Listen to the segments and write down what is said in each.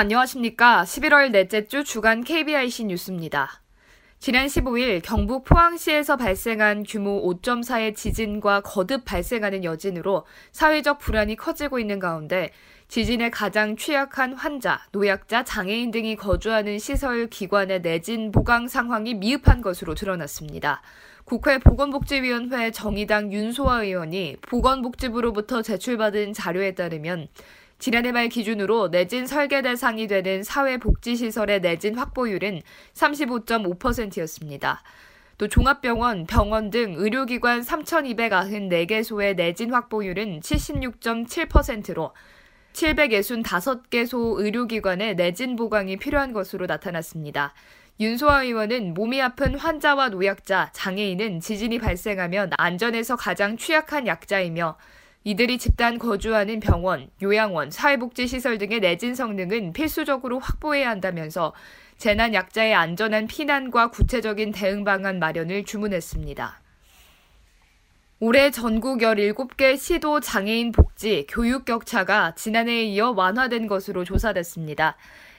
안녕하십니까? 11월 넷째 주 주간 KBIC 뉴스입니다. 지난 15일 경북 포항시에서 발생한 규모 5.4의 지진과 거듭 발생하는 여진으로 사회적 불안이 커지고 있는 가운데 지진에 가장 취약한 환자, 노약자, 장애인 등이 거주하는 시설 기관의 내진 보강 상황이 미흡한 것으로 드러났습니다. 국회 보건복지위원회 정의당 윤소아 의원이 보건복지부로부터 제출받은 자료에 따르면 지난해 말 기준으로 내진 설계 대상이 되는 사회복지시설의 내진 확보율은 35.5%였습니다. 또 종합병원, 병원 등 의료기관 3,294개소의 내진 확보율은 76.7%로 765개소 의료기관의 내진 보강이 필요한 것으로 나타났습니다. 윤소아 의원은 몸이 아픈 환자와 노약자, 장애인은 지진이 발생하면 안전에서 가장 취약한 약자이며 이들이 집단 거주하는 병원, 요양원, 사회복지시설 등의 내진 성능은 필수적으로 확보해야 한다면서 재난 약자의 안전한 피난과 구체적인 대응 방안 마련을 주문했습니다. 올해 전국 17개 시도 장애인 복지, 교육 격차가 지난해에 이어 완화된 것으로 조사됐습니다.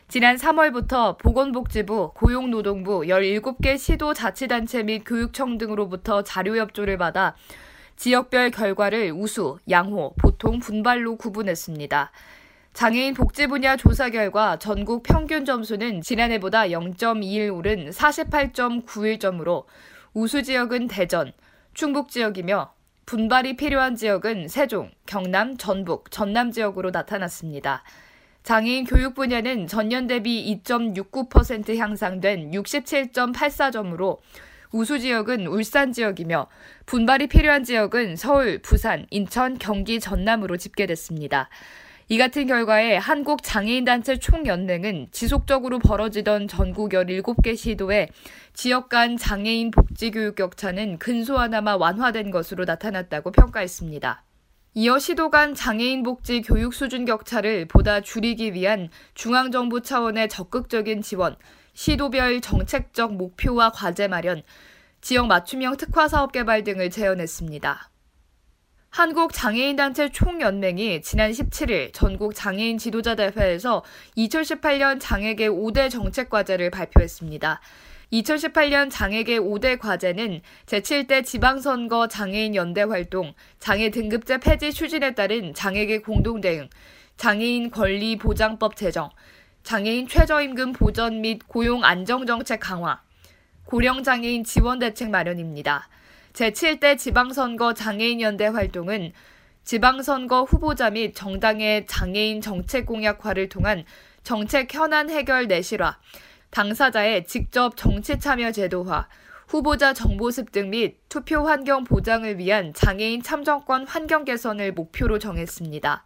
지난 3월부터 보건복지부, 고용노동부 17개 시도 자치단체 및 교육청 등으로부터 자료 협조를 받아 지역별 결과를 우수, 양호, 보통, 분발로 구분했습니다. 장애인 복지 분야 조사 결과 전국 평균 점수는 지난해보다 0.21 오른 48.91점으로 우수 지역은 대전, 충북 지역이며 분발이 필요한 지역은 세종, 경남, 전북, 전남 지역으로 나타났습니다. 장애인 교육 분야는 전년 대비 2.69% 향상된 67.84점으로 우수 지역은 울산 지역이며 분발이 필요한 지역은 서울, 부산, 인천, 경기, 전남으로 집계됐습니다. 이 같은 결과에 한국장애인단체 총연맹은 지속적으로 벌어지던 전국 17개 시도에 지역 간 장애인 복지교육 격차는 근소하나마 완화된 것으로 나타났다고 평가했습니다. 이어 시도 간 장애인 복지 교육 수준 격차를 보다 줄이기 위한 중앙정부 차원의 적극적인 지원, 시도별 정책적 목표와 과제 마련, 지역 맞춤형 특화 사업 개발 등을 제언했습니다. 한국장애인단체 총연맹이 지난 17일 전국 장애인 지도자 대회에서 2018년 장애계 5대 정책 과제를 발표했습니다. 2018년 장애계 5대 과제는 제7대 지방선거 장애인 연대 활동, 장애 등급제 폐지 추진에 따른 장애계 공동대응, 장애인 권리 보장법 제정, 장애인 최저임금 보전 및 고용 안정정책 강화, 고령장애인 지원대책 마련입니다. 제7대 지방선거 장애인연대 활동은 지방선거 후보자 및 정당의 장애인 정책 공약화를 통한 정책 현안 해결 내실화, 당사자의 직접 정치 참여 제도화, 후보자 정보 습득 및 투표 환경 보장을 위한 장애인 참정권 환경 개선을 목표로 정했습니다.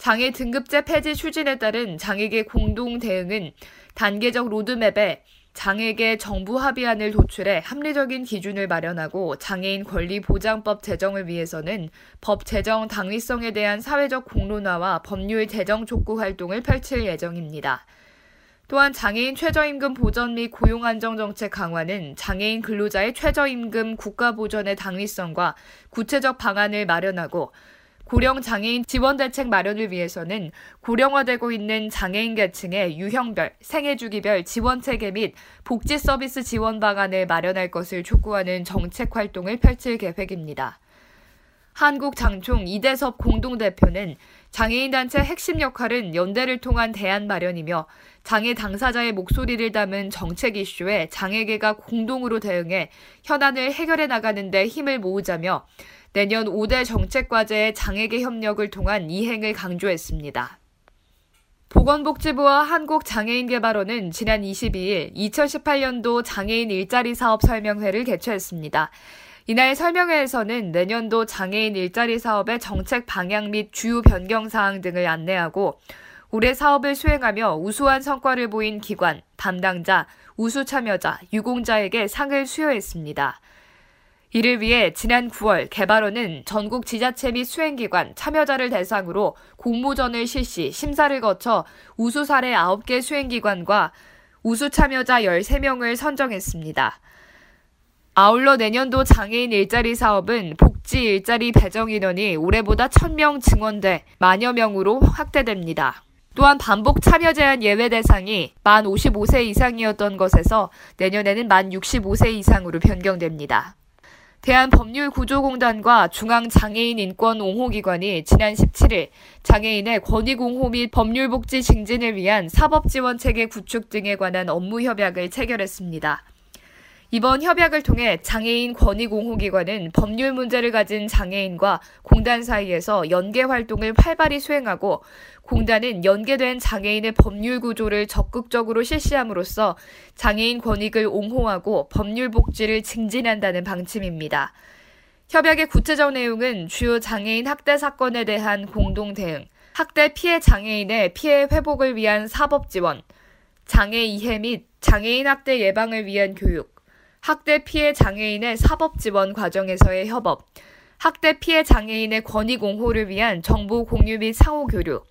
장애 등급제 폐지 추진에 따른 장애계 공동 대응은 단계적 로드맵에 장애계 정부 합의안을 도출해 합리적인 기준을 마련하고 장애인 권리 보장법 제정을 위해서는 법 제정 당위성에 대한 사회적 공론화와 법률 제정 촉구 활동을 펼칠 예정입니다. 또한 장애인 최저임금 보전 및 고용 안정 정책 강화는 장애인 근로자의 최저임금 국가 보전의 당위성과 구체적 방안을 마련하고 고령 장애인 지원 대책 마련을 위해서는 고령화되고 있는 장애인 계층의 유형별, 생애 주기별 지원 체계 및 복지 서비스 지원 방안을 마련할 것을 촉구하는 정책 활동을 펼칠 계획입니다. 한국장총 이대섭 공동대표는 장애인 단체 핵심 역할은 연대를 통한 대안 마련이며 장애 당사자의 목소리를 담은 정책 이슈에 장애계가 공동으로 대응해 현안을 해결해 나가는 데 힘을 모으자며 내년 5대 정책과제의 장애계 협력을 통한 이행을 강조했습니다. 보건복지부와 한국장애인개발원은 지난 22일 2018년도 장애인 일자리 사업 설명회를 개최했습니다. 이날 설명회에서는 내년도 장애인 일자리 사업의 정책 방향 및 주요 변경 사항 등을 안내하고 올해 사업을 수행하며 우수한 성과를 보인 기관, 담당자, 우수 참여자, 유공자에게 상을 수여했습니다. 이를 위해 지난 9월 개발원은 전국 지자체 및 수행기관, 참여자를 대상으로 공모전을 실시, 심사를 거쳐 우수 사례 9개 수행기관과 우수 참여자 13명을 선정했습니다. 아울러 내년도 장애인 일자리 사업은 복지 일자리 배정 인원이 올해보다 1000명 증원돼 만여 명으로 확대됩니다. 또한 반복 참여 제한 예외 대상이 만 55세 이상이었던 것에서 내년에는 만 65세 이상으로 변경됩니다. 대한법률구조공단과 중앙장애인인권옹호기관이 지난 17일 장애인의 권익옹호 및 법률복지 증진을 위한 사법지원체계 구축 등에 관한 업무 협약을 체결했습니다. 이번 협약을 통해 장애인 권익옹호기관은 법률 문제를 가진 장애인과 공단 사이에서 연계 활동을 활발히 수행하고 공단은 연계된 장애인의 법률 구조를 적극적으로 실시함으로써 장애인 권익을 옹호하고 법률 복지를 증진한다는 방침입니다. 협약의 구체적 내용은 주요 장애인 학대 사건에 대한 공동 대응, 학대 피해 장애인의 피해 회복을 위한 사법 지원, 장애 이해 및 장애인 학대 예방을 위한 교육, 학대 피해 장애인의 사법 지원 과정에서의 협업, 학대 피해 장애인의 권익 옹호를 위한 정보 공유 및 상호 교류,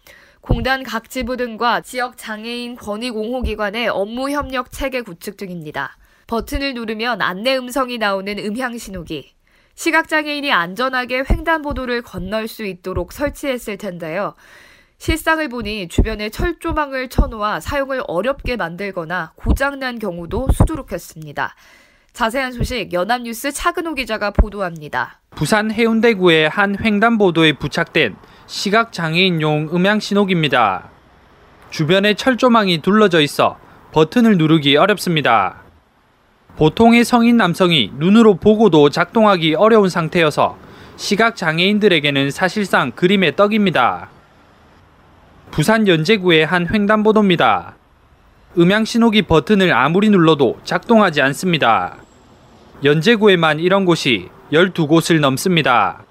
공단 각 지부 등과 지역 장애인 권익 옹호 기관의 업무 협력 체계 구축 등입니다. 버튼을 누르면 안내 음성이 나오는 음향 신호기. 시각장애인이 안전하게 횡단보도를 건널 수 있도록 설치했을 텐데요. 실상을 보니 주변에 철조망을 쳐놓아 사용을 어렵게 만들거나 고장난 경우도 수두룩했습니다. 자세한 소식 연합뉴스 차근호 기자가 보도합니다. 부산 해운대구의 한 횡단보도에 부착된 시각장애인용 음향 신호기입니다. 주변에 철조망이 둘러져 있어 버튼을 누르기 어렵습니다. 보통의 성인 남성이 눈으로 보고도 작동하기 어려운 상태여서 시각장애인들에게는 사실상 그림의 떡입니다. 부산 연제구의 한 횡단보도입니다. 음향 신호기 버튼을 아무리 눌러도 작동하지 않습니다. 연제구에만 이런 곳이 12곳을 넘습니다.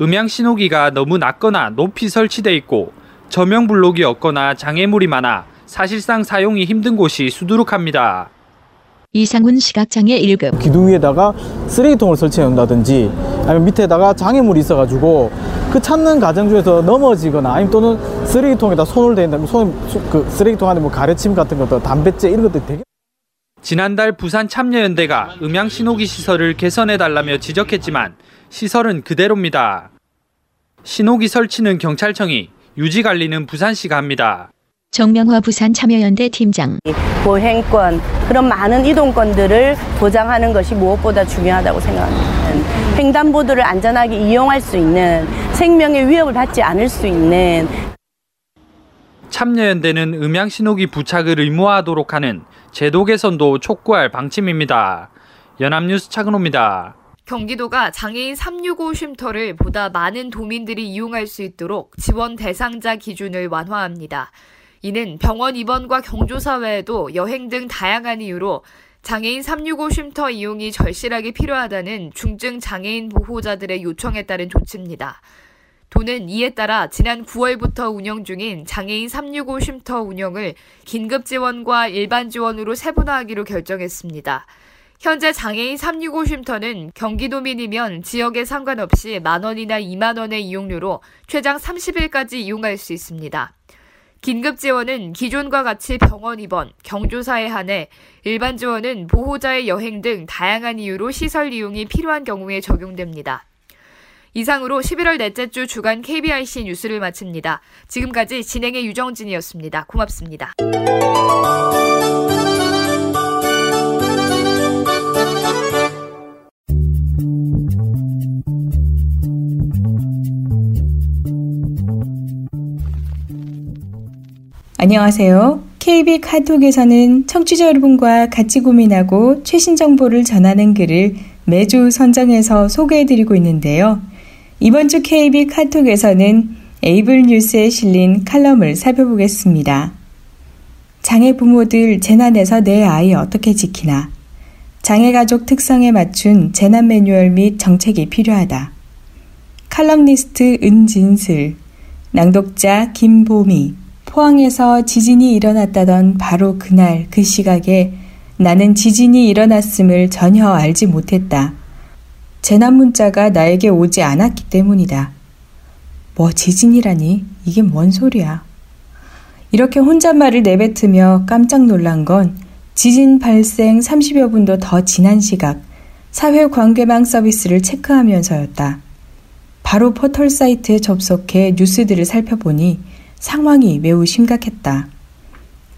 음향 신호기가 너무 낮거나 높이 설치돼 있고 저명 블록이 없거나 장애물이 많아 사실상 사용이 힘든 곳이 수두룩합니다. 이상훈 시각장애 1급 기둥 위에다가 쓰레기통을 설치해 놓는다든지 아니면 밑에다가 장애물이 있어가지고 그 찾는 과정 중에서 넘어지거나 아니면 또는 쓰레기통에다 손을 대는다 손 그 쓰레기통 안에 뭐 가래침 같은 것도 담뱃재 이런 것들 되게 지난달 부산 참여연대가 음향 신호기 시설을 개선해 달라며 지적했지만 시설은 그대로입니다. 신호기 설치는 경찰청이 유지 관리는 부산시가 합니다. 정명화 부산 참여연대 팀장 보행권 그런 많은 이동권들을 보장하는 것이 무엇보다 중요하다고 생각합니다. 횡단보도를 안전하게 이용할 수 있는 생명의 위협을 받지 않을 수 있는 참여연대는 음향 신호기 부착을 의무화하도록 하는 제도 개선도 촉구할 방침입니다. 연합뉴스 차근호입니다. 경기도가 장애인 365 쉼터를 보다 많은 도민들이 이용할 수 있도록 지원 대상자 기준을 완화합니다. 이는 병원 입원과 경조사 외에도 여행 등 다양한 이유로 장애인 365 쉼터 이용이 절실하게 필요하다는 중증 장애인 보호자들의 요청에 따른 조치입니다. 도는 이에 따라 지난 9월부터 운영 중인 장애인 365 쉼터 운영을 긴급 지원과 일반 지원으로 세분화하기로 결정했습니다. 현재 장애인 365 쉼터는 경기도민이면 지역에 상관없이 만 원이나 2만 원의 이용료로 최장 30일까지 이용할 수 있습니다. 긴급 지원은 기존과 같이 병원 입원, 경조사에 한해 일반 지원은 보호자의 여행 등 다양한 이유로 시설 이용이 필요한 경우에 적용됩니다. 이상으로 11월 넷째 주 주간 KBRC 뉴스를 마칩니다. 지금까지 진행의 유정진이었습니다. 고맙습니다. 안녕하세요. KB 카톡에서는 청취자 여러분과 같이 고민하고 최신 정보를 전하는 글을 매주 선정해서 소개해드리고 있는데요. 이번 주 KB 카톡에서는 에이블 뉴스에 실린 칼럼을 살펴보겠습니다. 장애 부모들 재난에서 내 아이 어떻게 지키나. 장애 가족 특성에 맞춘 재난 매뉴얼 및 정책이 필요하다. 칼럼니스트 은진슬, 낭독자 김보미, 포항에서 지진이 일어났다던 바로 그날 그 시각에 나는 지진이 일어났음을 전혀 알지 못했다. 재난 문자가 나에게 오지 않았기 때문이다. 뭐 지진이라니? 이게 뭔 소리야? 이렇게 혼잣말을 내뱉으며 깜짝 놀란 건 지진 발생 30여 분도 더 지난 시각 사회 관계망 서비스를 체크하면서였다. 바로 포털 사이트에 접속해 뉴스들을 살펴보니 상황이 매우 심각했다.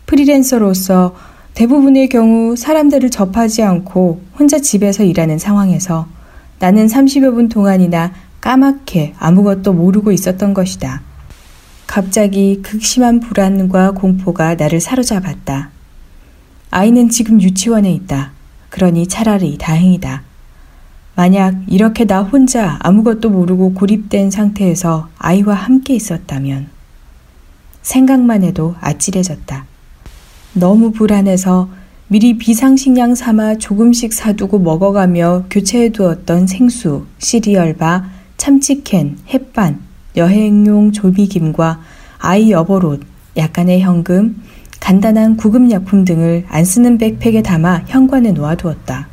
프리랜서로서 대부분의 경우 사람들을 접하지 않고 혼자 집에서 일하는 상황에서 나는 30여 분 동안이나 까맣게 아무것도 모르고 있었던 것이다. 갑자기 극심한 불안과 공포가 나를 사로잡았다. 아이는 지금 유치원에 있다. 그러니 차라리 다행이다. 만약 이렇게 나 혼자 아무것도 모르고 고립된 상태에서 아이와 함께 있었다면 생각만 해도 아찔해졌다. 너무 불안해서 미리 비상식량 삼아 조금씩 사두고 먹어가며 교체해 두었던 생수, 시리얼바, 참치캔, 햇반, 여행용 조미김과 아이 여벌옷, 약간의 현금, 간단한 구급약품 등을 안 쓰는 백팩에 담아 현관에 놓아두었다.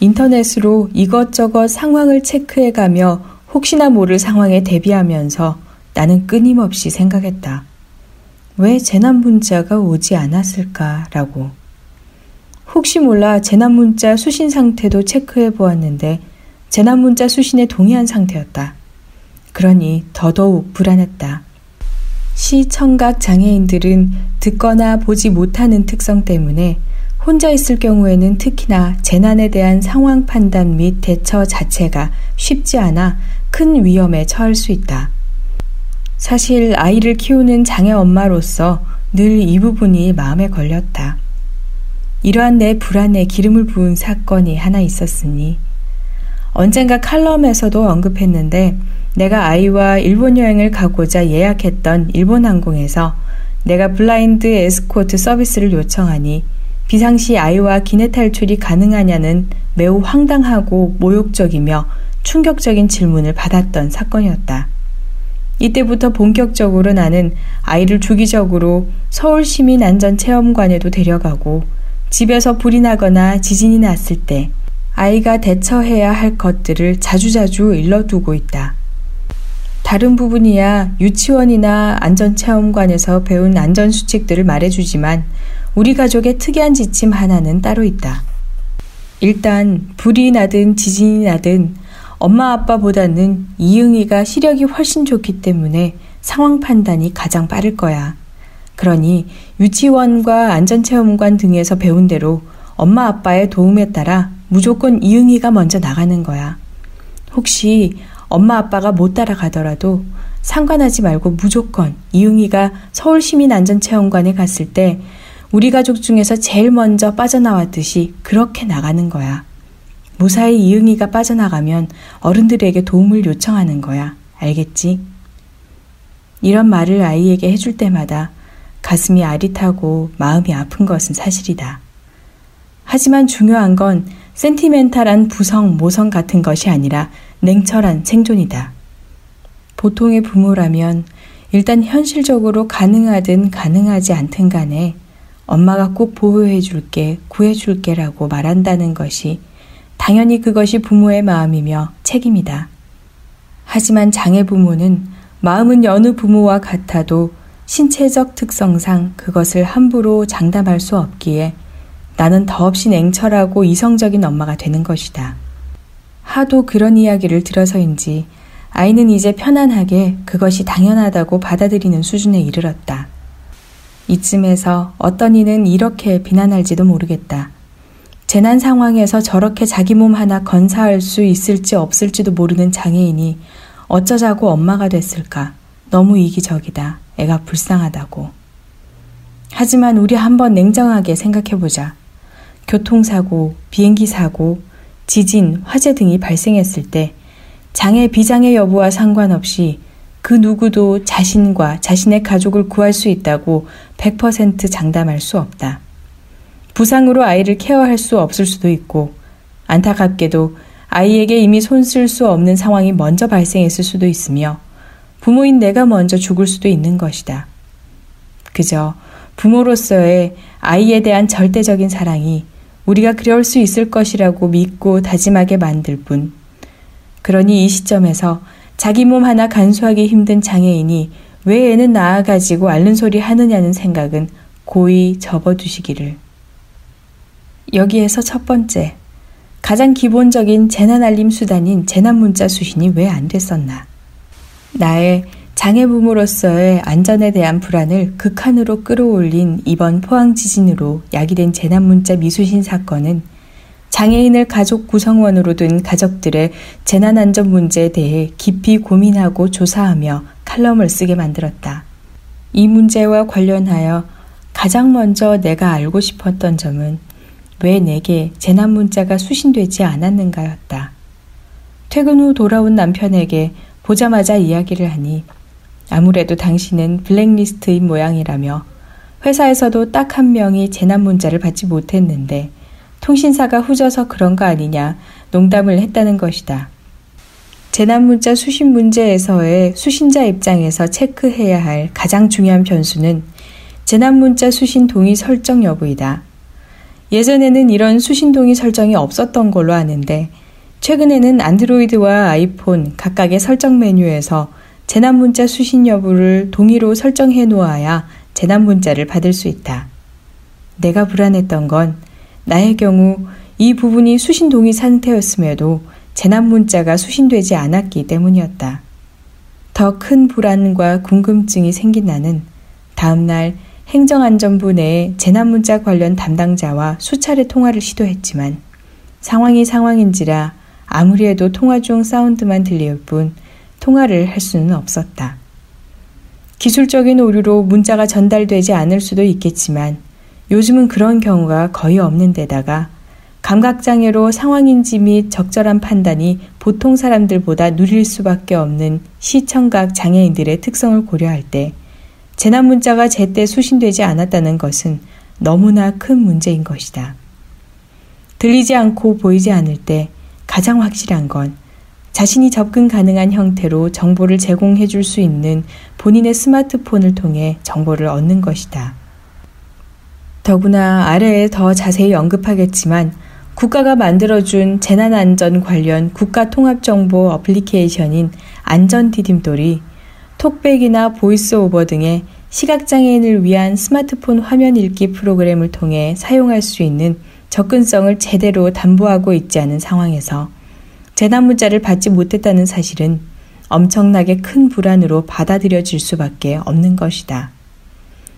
인터넷으로 이것저것 상황을 체크해가며 혹시나 모를 상황에 대비하면서 나는 끊임없이 생각했다. 왜 재난 문자가 오지 않았을까라고. 혹시 몰라 재난 문자 수신 상태도 체크해 보았는데 재난 문자 수신에 동의한 상태였다. 그러니 더더욱 불안했다. 시 청각 장애인들은 듣거나 보지 못하는 특성 때문에 혼자 있을 경우에는 특히나 재난에 대한 상황 판단 및 대처 자체가 쉽지 않아 큰 위험에 처할 수 있다. 사실 아이를 키우는 장애 엄마로서 늘 이 부분이 마음에 걸렸다. 이러한 내 불안에 기름을 부은 사건이 하나 있었으니 언젠가 칼럼에서도 언급했는데 내가 아이와 일본 여행을 가고자 예약했던 일본 항공에서 내가 블라인드 에스코트 서비스를 요청하니 비상시 아이와 기내 탈출이 가능하냐는 매우 황당하고 모욕적이며 충격적인 질문을 받았던 사건이었다. 이때부터 본격적으로 나는 아이를 주기적으로 서울시민안전체험관에도 데려가고 집에서 불이 나거나 지진이 났을 때 아이가 대처해야 할 것들을 자주자주 일러두고 있다. 다른 부분이야 유치원이나 안전체험관에서 배운 안전수칙들을 말해주지만 우리 가족의 특이한 지침 하나는 따로 있다. 일단 불이 나든 지진이 나든 엄마 아빠보다는 이응이가 시력이 훨씬 좋기 때문에 상황 판단이 가장 빠를 거야. 그러니 유치원과 안전체험관 등에서 배운 대로 엄마 아빠의 도움에 따라 무조건 이응이가 먼저 나가는 거야. 혹시 엄마 아빠가 못 따라가더라도 상관하지 말고 무조건 이응이가 서울시민안전체험관에 갔을 때 우리 가족 중에서 제일 먼저 빠져나왔듯이 그렇게 나가는 거야. 무사히 이응이가 빠져나가면 어른들에게 도움을 요청하는 거야. 알겠지? 이런 말을 아이에게 해줄 때마다 가슴이 아릿하고 마음이 아픈 것은 사실이다. 하지만 중요한 건 센티멘탈한 부성, 모성 같은 것이 아니라 냉철한 생존이다. 보통의 부모라면 일단 현실적으로 가능하든 가능하지 않든 간에 엄마가 꼭 보호해 줄게, 구해 줄게라고 말한다는 것이 당연히 그것이 부모의 마음이며 책임이다. 하지만 장애 부모는 마음은 여느 부모와 같아도 신체적 특성상 그것을 함부로 장담할 수 없기에 나는 더없이 냉철하고 이성적인 엄마가 되는 것이다. 하도 그런 이야기를 들어서인지 아이는 이제 편안하게 그것이 당연하다고 받아들이는 수준에 이르렀다. 이쯤에서 어떤 이는 이렇게 비난할지도 모르겠다. 재난 상황에서 저렇게 자기 몸 하나 건사할 수 있을지 없을지도 모르는 장애인이 어쩌자고 엄마가 됐을까? 너무 이기적이다. 애가 불쌍하다고. 하지만 우리 한번 냉정하게 생각해보자. 교통사고, 비행기 사고, 지진, 화재 등이 발생했을 때 장애, 비장애 여부와 상관없이 그 누구도 자신과 자신의 가족을 구할 수 있다고 100% 장담할 수 없다. 부상으로 아이를 케어할 수 없을 수도 있고, 안타깝게도 아이에게 이미 손 쓸 수 없는 상황이 먼저 발생했을 수도 있으며, 부모인 내가 먼저 죽을 수도 있는 것이다. 그저 부모로서의 아이에 대한 절대적인 사랑이 우리가 그럴 수 있을 것이라고 믿고 다짐하게 만들 뿐. 그러니 이 시점에서 자기 몸 하나 간수하기 힘든 장애인이 왜 애는 낳아가지고 앓는 소리 하느냐는 생각은 고이 접어두시기를. 여기에서 첫 번째, 가장 기본적인 재난 알림 수단인 재난 문자 수신이 왜 안 됐었나? 나의 장애 부모로서의 안전에 대한 불안을 극한으로 끌어올린 이번 포항 지진으로 야기된 재난 문자 미수신 사건은 장애인을 가족 구성원으로 둔 가족들의 재난 안전 문제에 대해 깊이 고민하고 조사하며 칼럼을 쓰게 만들었다. 이 문제와 관련하여 가장 먼저 내가 알고 싶었던 점은 왜 내게 재난 문자가 수신되지 않았는가였다. 퇴근 후 돌아온 남편에게 보자마자 이야기를 하니 아무래도 당신은 블랙리스트인 모양이라며 회사에서도 딱 한 명이 재난 문자를 받지 못했는데 통신사가 후져서 그런 거 아니냐 농담을 했다는 것이다. 재난 문자 수신 문제에서의 수신자 입장에서 체크해야 할 가장 중요한 변수는 재난 문자 수신 동의 설정 여부이다. 예전에는 이런 수신 동의 설정이 없었던 걸로 아는데 최근에는 안드로이드와 아이폰 각각의 설정 메뉴에서 재난 문자 수신 여부를 동의로 설정해 놓아야 재난 문자를 받을 수 있다. 내가 불안했던 건 나의 경우 이 부분이 수신 동의 상태였음에도 재난 문자가 수신되지 않았기 때문이었다. 더 큰 불안과 궁금증이 생긴 나는 다음날 행정안전부 내에 재난 문자 관련 담당자와 수차례 통화를 시도했지만 상황이 상황인지라 아무리 해도 통화 중 사운드만 들릴 뿐 통화를 할 수는 없었다. 기술적인 오류로 문자가 전달되지 않을 수도 있겠지만 요즘은 그런 경우가 거의 없는 데다가 감각장애로 상황인지 및 적절한 판단이 보통 사람들보다 누릴 수밖에 없는 시청각 장애인들의 특성을 고려할 때 재난 문자가 제때 수신되지 않았다는 것은 너무나 큰 문제인 것이다. 들리지 않고 보이지 않을 때 가장 확실한 건 자신이 접근 가능한 형태로 정보를 제공해 줄 수 있는 본인의 스마트폰을 통해 정보를 얻는 것이다. 더구나 아래에 더 자세히 언급하겠지만 국가가 만들어준 재난안전 관련 국가통합정보 어플리케이션인 안전디딤돌이 톡백이나 보이스오버 등의 시각장애인을 위한 스마트폰 화면 읽기 프로그램을 통해 사용할 수 있는 접근성을 제대로 담보하고 있지 않은 상황에서 재난 문자를 받지 못했다는 사실은 엄청나게 큰 불안으로 받아들여질 수밖에 없는 것이다.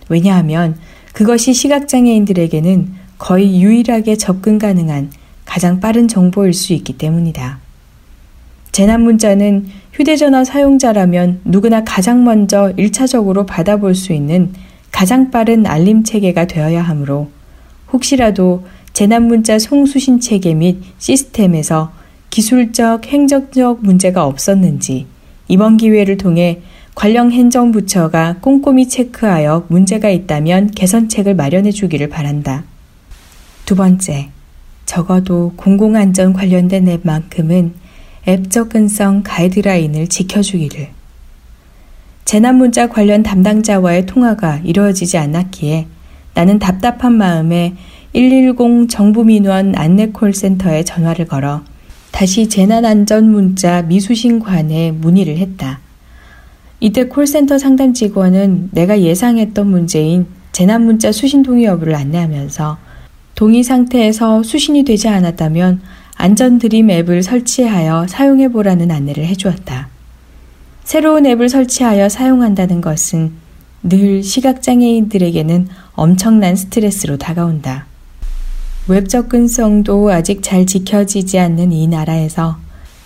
왜냐하면 그것이 시각장애인들에게는 거의 유일하게 접근 가능한 가장 빠른 정보일 수 있기 때문이다. 재난 문자는 휴대전화 사용자라면 누구나 가장 먼저 1차적으로 받아볼 수 있는 가장 빠른 알림 체계가 되어야 하므로 혹시라도 재난 문자 송수신 체계 및 시스템에서 기술적, 행정적 문제가 없었는지 이번 기회를 통해 관련 행정부처가 꼼꼼히 체크하여 문제가 있다면 개선책을 마련해 주기를 바란다. 두 번째, 적어도 공공안전 관련된 앱만큼은 앱 접근성 가이드라인을 지켜주기를. 재난 문자 관련 담당자와의 통화가 이루어지지 않았기에 나는 답답한 마음에 110 정부민원 안내콜센터에 전화를 걸어 다시 재난안전 문자 미수신관에 문의를 했다. 이때 콜센터 상담 직원은 내가 예상했던 문제인 재난 문자 수신 동의 여부를 안내하면서 동의 상태에서 수신이 되지 않았다면 안전 드림 앱을 설치하여 사용해 보라는 안내를 해주었다. 새로운 앱을 설치하여 사용한다는 것은 늘 시각장애인들에게는 엄청난 스트레스로 다가온다. 웹 접근성도 아직 잘 지켜지지 않는 이 나라에서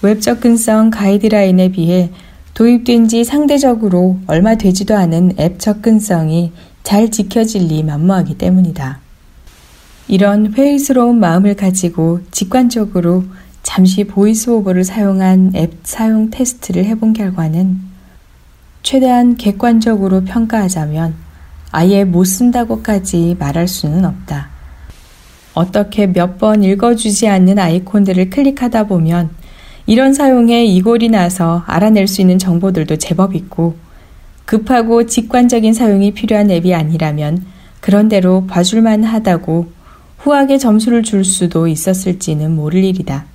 웹 접근성 가이드라인에 비해 도입된 지 상대적으로 얼마 되지도 않은 앱 접근성이 잘 지켜질 리 만무하기 때문이다. 이런 회의스러운 마음을 가지고 직관적으로 잠시 보이스오버를 사용한 앱 사용 테스트를 해본 결과는 최대한 객관적으로 평가하자면 아예 못 쓴다고까지 말할 수는 없다. 어떻게 몇 번 읽어주지 않는 아이콘들을 클릭하다 보면 이런 사용에 이골이 나서 알아낼 수 있는 정보들도 제법 있고 급하고 직관적인 사용이 필요한 앱이 아니라면 그런대로 봐줄만 하다고 후하게 점수를 줄 수도 있었을지는 모를 일이다.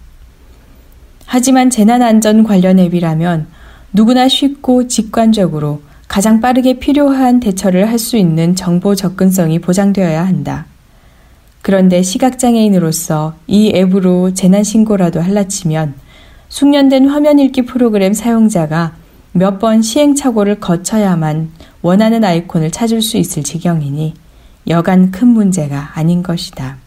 하지만 재난안전 관련 앱이라면 누구나 쉽고 직관적으로 가장 빠르게 필요한 대처를 할 수 있는 정보 접근성이 보장되어야 한다. 그런데 시각장애인으로서 이 앱으로 재난신고라도 할라치면 숙련된 화면 읽기 프로그램 사용자가 몇 번 시행착오를 거쳐야만 원하는 아이콘을 찾을 수 있을 지경이니 여간 큰 문제가 아닌 것이다.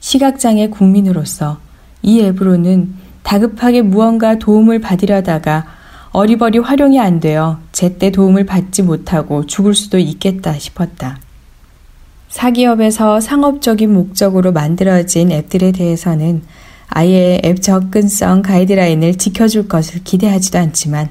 시각장애 국민으로서 이 앱으로는 다급하게 무언가 도움을 받으려다가 어리버리 활용이 안 되어 제때 도움을 받지 못하고 죽을 수도 있겠다 싶었다. 사기업에서 상업적인 목적으로 만들어진 앱들에 대해서는 아예 앱 접근성 가이드라인을 지켜줄 것을 기대하지도 않지만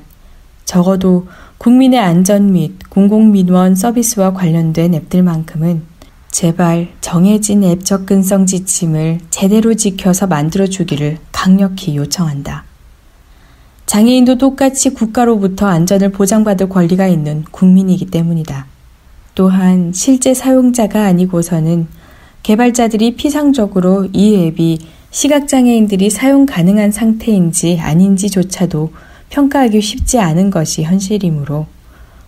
적어도 국민의 안전 및 공공민원 서비스와 관련된 앱들만큼은 제발 정해진 앱 접근성 지침을 제대로 지켜서 만들어주기를 강력히 요청한다. 장애인도 똑같이 국가로부터 안전을 보장받을 권리가 있는 국민이기 때문이다. 또한 실제 사용자가 아니고서는 개발자들이 피상적으로 이 앱이 시각장애인들이 사용 가능한 상태인지 아닌지조차도 평가하기 쉽지 않은 것이 현실이므로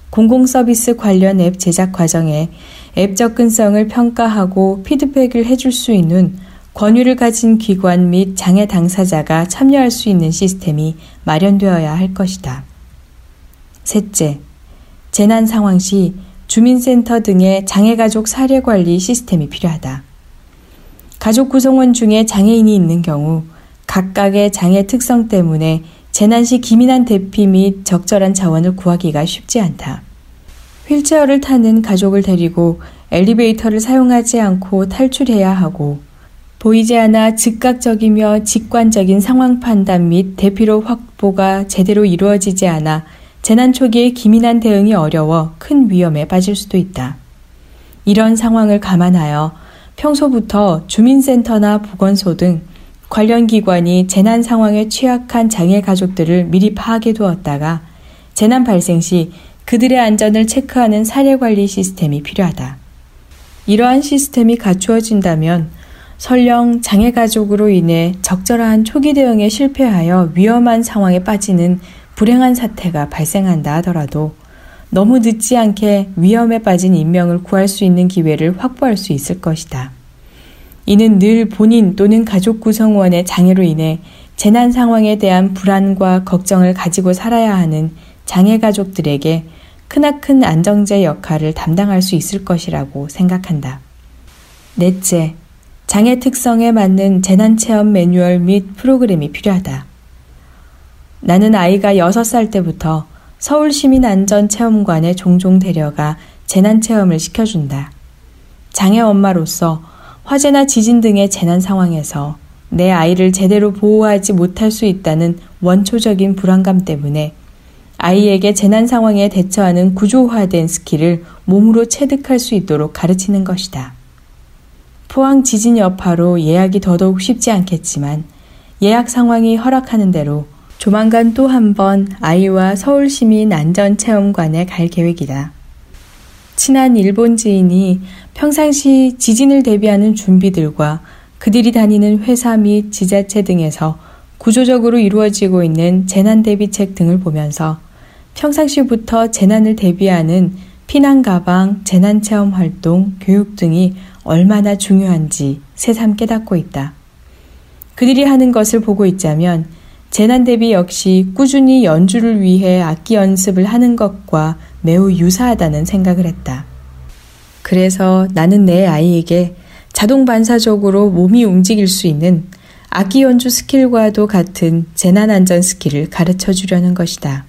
공공서비스 관련 앱 제작 과정에 앱 접근성을 평가하고 피드백을 해줄 수 있는 권유를 가진 기관 및 장애 당사자가 참여할 수 있는 시스템이 마련되어야 할 것이다. 셋째, 재난 상황 시 주민센터 등의 장애가족 사례관리 시스템이 필요하다. 가족 구성원 중에 장애인이 있는 경우 각각의 장애 특성 때문에 재난 시 기민한 대피 및 적절한 자원을 구하기가 쉽지 않다. 휠체어를 타는 가족을 데리고 엘리베이터를 사용하지 않고 탈출해야 하고 보이지 않아 즉각적이며 직관적인 상황 판단 및 대피로 확보가 제대로 이루어지지 않아 재난 초기에 기민한 대응이 어려워 큰 위험에 빠질 수도 있다. 이런 상황을 감안하여 평소부터 주민센터나 보건소 등 관련 기관이 재난 상황에 취약한 장애 가족들을 미리 파악해 두었다가 재난 발생 시 그들의 안전을 체크하는 사례 관리 시스템이 필요하다. 이러한 시스템이 갖추어진다면 설령 장애 가족으로 인해 적절한 초기 대응에 실패하여 위험한 상황에 빠지는 불행한 사태가 발생한다 하더라도 너무 늦지 않게 위험에 빠진 인명을 구할 수 있는 기회를 확보할 수 있을 것이다. 이는 늘 본인 또는 가족 구성원의 장애로 인해 재난 상황에 대한 불안과 걱정을 가지고 살아야 하는 장애 가족들에게 크나큰 안정제 역할을 담당할 수 있을 것이라고 생각한다. 넷째, 장애 특성에 맞는 재난 체험 매뉴얼 및 프로그램이 필요하다. 나는 아이가 6살 때부터 서울시민안전체험관에 종종 데려가 재난체험을 시켜준다. 장애 엄마로서 화재나 지진 등의 재난 상황에서 내 아이를 제대로 보호하지 못할 수 있다는 원초적인 불안감 때문에 아이에게 재난 상황에 대처하는 구조화된 스킬을 몸으로 체득할 수 있도록 가르치는 것이다. 포항 지진 여파로 예약이 더더욱 쉽지 않겠지만 예약 상황이 허락하는 대로 조만간 또 한 번 아이와 서울시민 안전체험관에 갈 계획이다. 친한 일본 지인이 평상시 지진을 대비하는 준비들과 그들이 다니는 회사 및 지자체 등에서 구조적으로 이루어지고 있는 재난 대비책 등을 보면서 평상시부터 재난을 대비하는 피난 가방, 재난 체험 활동, 교육 등이 얼마나 중요한지 새삼 깨닫고 있다. 그들이 하는 것을 보고 있자면 재난 대비 역시 꾸준히 연주를 위해 악기 연습을 하는 것과 매우 유사하다는 생각을 했다. 그래서 나는 내 아이에게 자동 반사적으로 몸이 움직일 수 있는 악기 연주 스킬과도 같은 재난 안전 스킬을 가르쳐 주려는 것이다.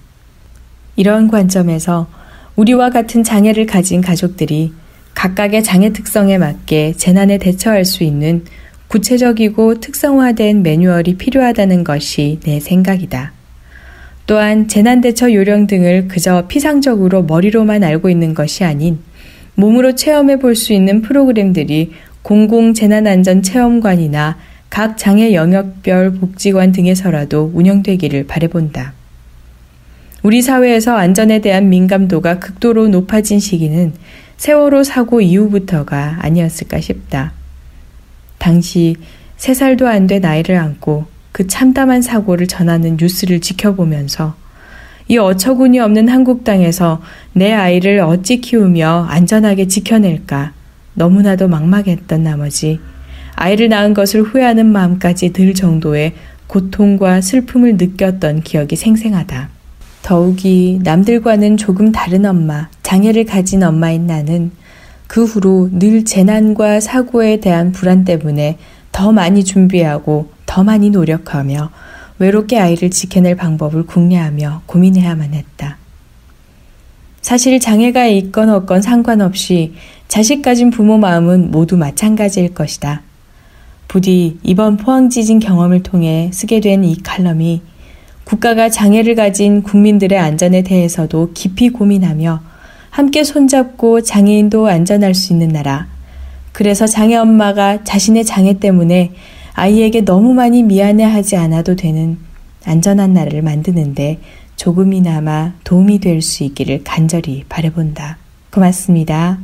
이런 관점에서 우리와 같은 장애를 가진 가족들이 각각의 장애 특성에 맞게 재난에 대처할 수 있는 구체적이고 특성화된 매뉴얼이 필요하다는 것이 내 생각이다. 또한 재난대처 요령 등을 그저 피상적으로 머리로만 알고 있는 것이 아닌 몸으로 체험해 볼 수 있는 프로그램들이 공공재난안전체험관이나 각 장애 영역별 복지관 등에서라도 운영되기를 바래본다. 우리 사회에서 안전에 대한 민감도가 극도로 높아진 시기는 세월호 사고 이후부터가 아니었을까 싶다. 당시 3살도 안 된 아이를 안고 그 참담한 사고를 전하는 뉴스를 지켜보면서 이 어처구니 없는 한국 땅에서 내 아이를 어찌 키우며 안전하게 지켜낼까 너무나도 막막했던 나머지 아이를 낳은 것을 후회하는 마음까지 들 정도의 고통과 슬픔을 느꼈던 기억이 생생하다. 더욱이 남들과는 조금 다른 엄마, 장애를 가진 엄마인 나는 그 후로 늘 재난과 사고에 대한 불안 때문에 더 많이 준비하고 더 많이 노력하며 외롭게 아이를 지켜낼 방법을 궁리하며 고민해야만 했다. 사실 장애가 있건 없건 상관없이 자식 가진 부모 마음은 모두 마찬가지일 것이다. 부디 이번 포항 지진 경험을 통해 쓰게 된 이 칼럼이 국가가 장애를 가진 국민들의 안전에 대해서도 깊이 고민하며 함께 손잡고 장애인도 안전할 수 있는 나라. 그래서 장애 엄마가 자신의 장애 때문에 아이에게 너무 많이 미안해하지 않아도 되는 안전한 나라를 만드는데 조금이나마 도움이 될 수 있기를 간절히 바래본다. 고맙습니다.